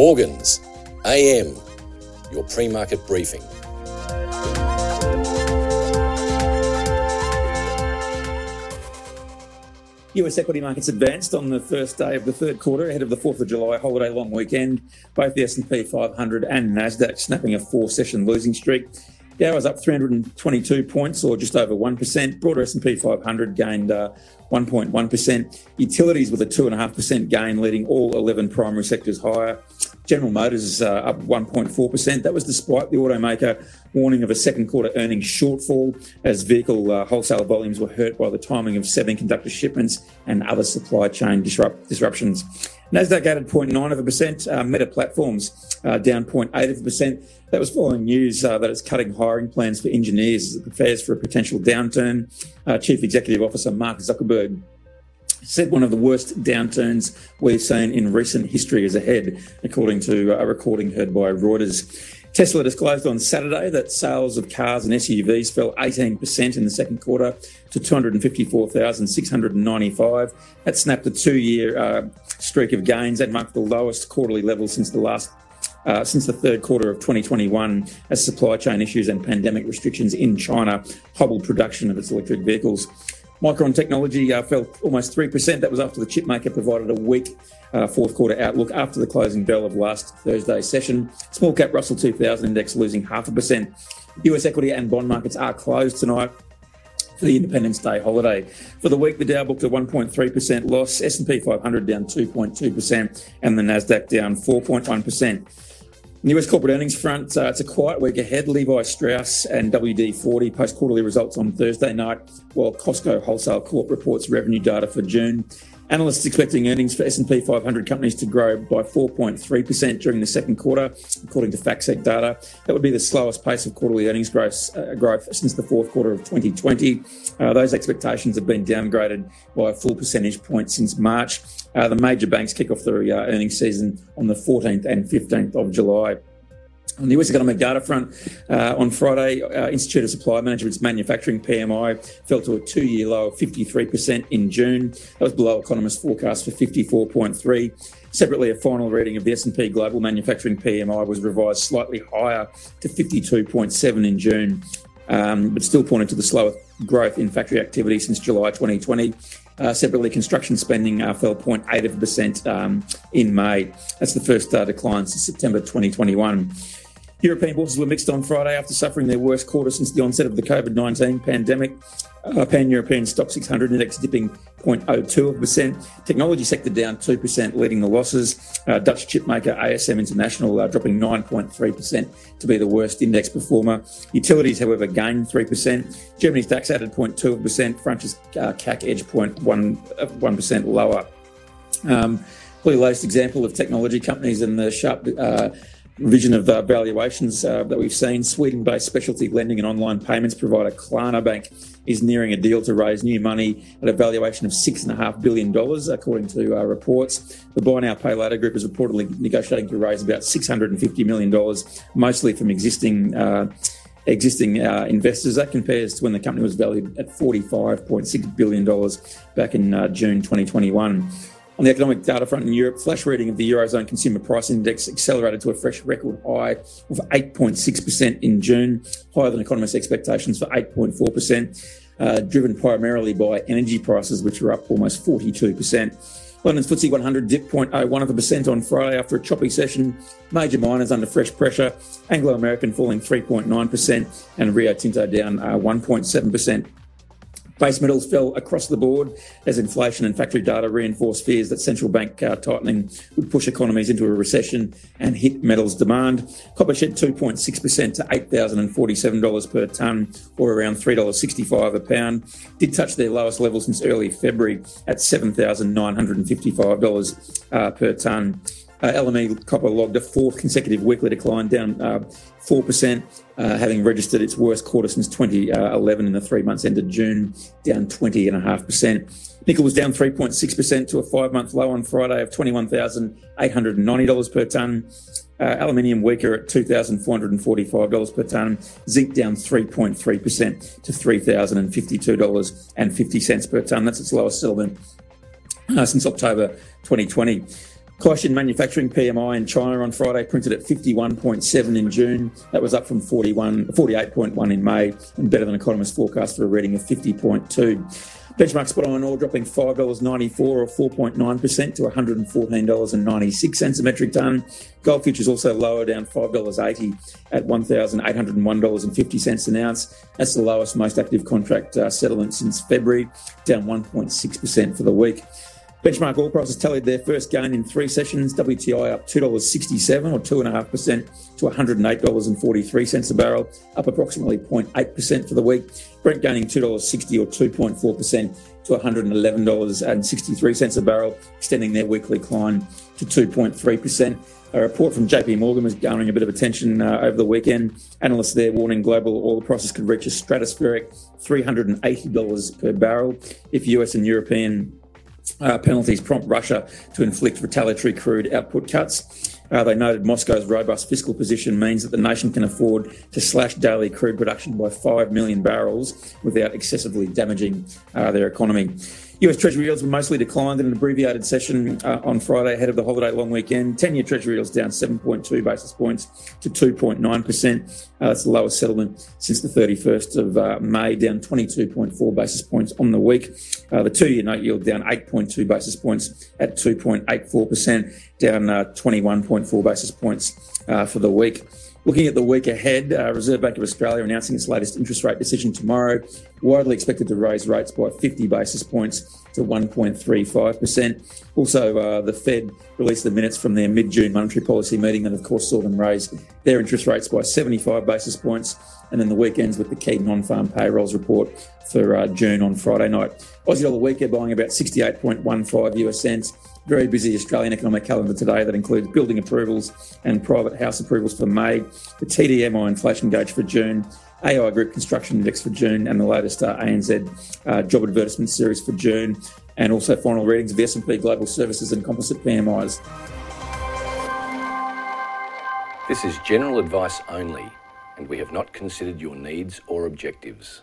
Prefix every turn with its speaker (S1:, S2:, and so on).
S1: Morgans, AM, your pre market briefing.
S2: US equity markets advanced on the first day of the third quarter ahead of the 4th of July holiday long weekend. Both the S&P 500 and Nasdaq snapping a four-session losing streak. Dow was up 322 points, or just over 1%. Broader S&P 500 gained uh, 1.1%. Utilities with a 2.5% gain, leading all 11 primary sectors higher. General Motors is uh, up 1.4%. That was despite the automaker warning of a second quarter earnings shortfall as vehicle uh, wholesale volumes were hurt by the timing of semiconductor shipments and other supply chain disrupt- disruptions. Nasdaq added 0.9 of a percent. Uh, Meta Platforms uh, down 0.8 of a percent. That was following news uh, that it's cutting hiring plans for engineers as it prepares for a potential downturn. Uh, Chief Executive Officer Mark Zuckerberg said one of the worst downturns we've seen in recent history is ahead, according to a recording heard by Reuters. Tesla disclosed on Saturday that sales of cars and SUVs fell 18% in the second quarter to 254,695. That snapped a two-year uh, streak of gains and marked the lowest quarterly level since the last uh, since the third quarter of 2021 as supply chain issues and pandemic restrictions in China hobbled production of its electric vehicles. Micron Technology uh, fell almost 3%. That was after the chipmaker provided a weak uh, fourth quarter outlook after the closing bell of last Thursday's session. Small cap Russell 2000 index losing half a percent. US equity and bond markets are closed tonight for the Independence Day holiday. For the week, the Dow booked a 1.3% loss, S&P 500 down 2.2%, and the Nasdaq down 4.1%. US corporate earnings front, uh, it's a quiet week ahead. Levi Strauss and WD-40 post quarterly results on Thursday night, while Costco Wholesale Corp reports revenue data for June. Analysts expecting earnings for S&P 500 companies to grow by 4.3% during the second quarter, according to FactSet data. That would be the slowest pace of quarterly earnings growth, uh, growth since the fourth quarter of 2020. Uh, those expectations have been downgraded by a full percentage point since March. Uh, the major banks kick off their uh, earnings season on the 14th and 15th of July. On the US economic data front, uh, on Friday, uh, Institute of Supply Management's manufacturing PMI fell to a two year low of 53% in June. That was below economists' forecast for 54.3. Separately, a final reading of the S&P Global Manufacturing PMI was revised slightly higher to 52.7 in June, um, but still pointed to the slowest growth in factory activity since July 2020. Uh, separately, construction spending uh, fell 0.8% um, in May. That's the first uh, decline since September 2021. European bourses were mixed on Friday after suffering their worst quarter since the onset of the COVID 19 pandemic. Uh, Pan European STOXX 600 index dipping 0.02%. Technology sector down 2%, leading the losses. Uh, Dutch chipmaker ASM International uh, dropping 9.3% to be the worst index performer. Utilities, however, gained 3%. Germany's DAX added 0.2%. France's uh, CAC edge 0.1% lower. Um, probably the latest example of technology companies and the sharp revision of uh, valuations uh, that we've seen. Sweden based specialty lending and online payments provider Klarna Bank is nearing a deal to raise new money at a valuation of $6.5 billion, according to uh, reports. The Buy Now Pay Later group is reportedly negotiating to raise about $650 million, mostly from existing. Uh, existing uh, investors. That compares to when the company was valued at $45.6 billion back in uh, June 2021. On the economic data front in Europe, flash reading of the Eurozone Consumer Price Index accelerated to a fresh record high of 8.6% in June, higher than economists' expectations for 8.4%, uh, driven primarily by energy prices, which were up almost 42%. London's FTSE 100 dipped 0.01 of a percent on Friday after a choppy session. Major miners under fresh pressure. Anglo American falling 3.9% and Rio Tinto down uh, 1.7%. Base metals fell across the board as inflation and factory data reinforced fears that central bank uh, tightening would push economies into a recession and hit metals demand. Copper shed 2.6% to $8,047 per tonne, or around $3.65 a pound. Did touch their lowest level since early February at $7,955 uh, per tonne. Uh, LME copper logged a fourth consecutive weekly decline, down uh, 4%, uh, having registered its worst quarter since 2011 in the three months ended June, down 20.5%. Nickel was down 3.6% to a five month low on Friday of $21,890 per tonne. Uh, aluminium weaker at $2,445 per tonne. Zinc down 3.3% to $3,052.50 per tonne. That's its lowest settlement uh, since October 2020. Caixin manufacturing PMI in China on Friday printed at 51.7 in June. That was up from 41, 48.1 in May and better than economists forecast for a reading of 50.2. Benchmark spot iron ore dropping $5.94 or 4.9% to $114.96 a metric tonne. Gold futures also lower, down $5.80 at $1,801.50 an ounce. That's the lowest, most active contract uh, settlement since February, down 1.6% for the week. Benchmark oil prices tallied their first gain in three sessions. WTI up $2.67 or 2.5% to $108.43 a barrel, up approximately 0.8% for the week. Brent gaining $2.60 or 2.4% to $111.63 a barrel, extending their weekly climb to 2.3%. A report from JP Morgan was garnering a bit of attention uh, over the weekend. Analysts there warning global oil prices could reach a stratospheric $380 per barrel if US and European uh, penalties prompt Russia to inflict retaliatory crude output cuts. Uh, they noted Moscow's robust fiscal position means that the nation can afford to slash daily crude production by 5 million barrels without excessively damaging uh, their economy. US Treasury yields were mostly declined in an abbreviated session uh, on Friday ahead of the holiday long weekend. 10 year Treasury yields down 7.2 basis points to 2.9%. Uh, that's the lowest settlement since the 31st of uh, May, down 22.4 basis points on the week. Uh, the two year note yield down 8.2 basis points at 2.84%, down uh, 21.4 basis points uh, for the week. Looking at the week ahead, uh, Reserve Bank of Australia announcing its latest interest rate decision tomorrow, widely expected to raise rates by 50 basis points to 1.35%. Also, uh, the Fed released the minutes from their mid June monetary policy meeting and, of course, saw them raise their interest rates by 75 basis points. And then the weekends with the key non farm payrolls report for uh, June on Friday night. Aussie dollar weak, they're buying about 68.15 US cents very busy Australian economic calendar today that includes building approvals and private house approvals for May, the TDMI inflation gauge for June, AI Group Construction Index for June, and the latest uh, ANZ uh, job advertisement series for June, and also final readings of the S&P Global Services and Composite PMIs.
S1: This is general advice only, and we have not considered your needs or objectives.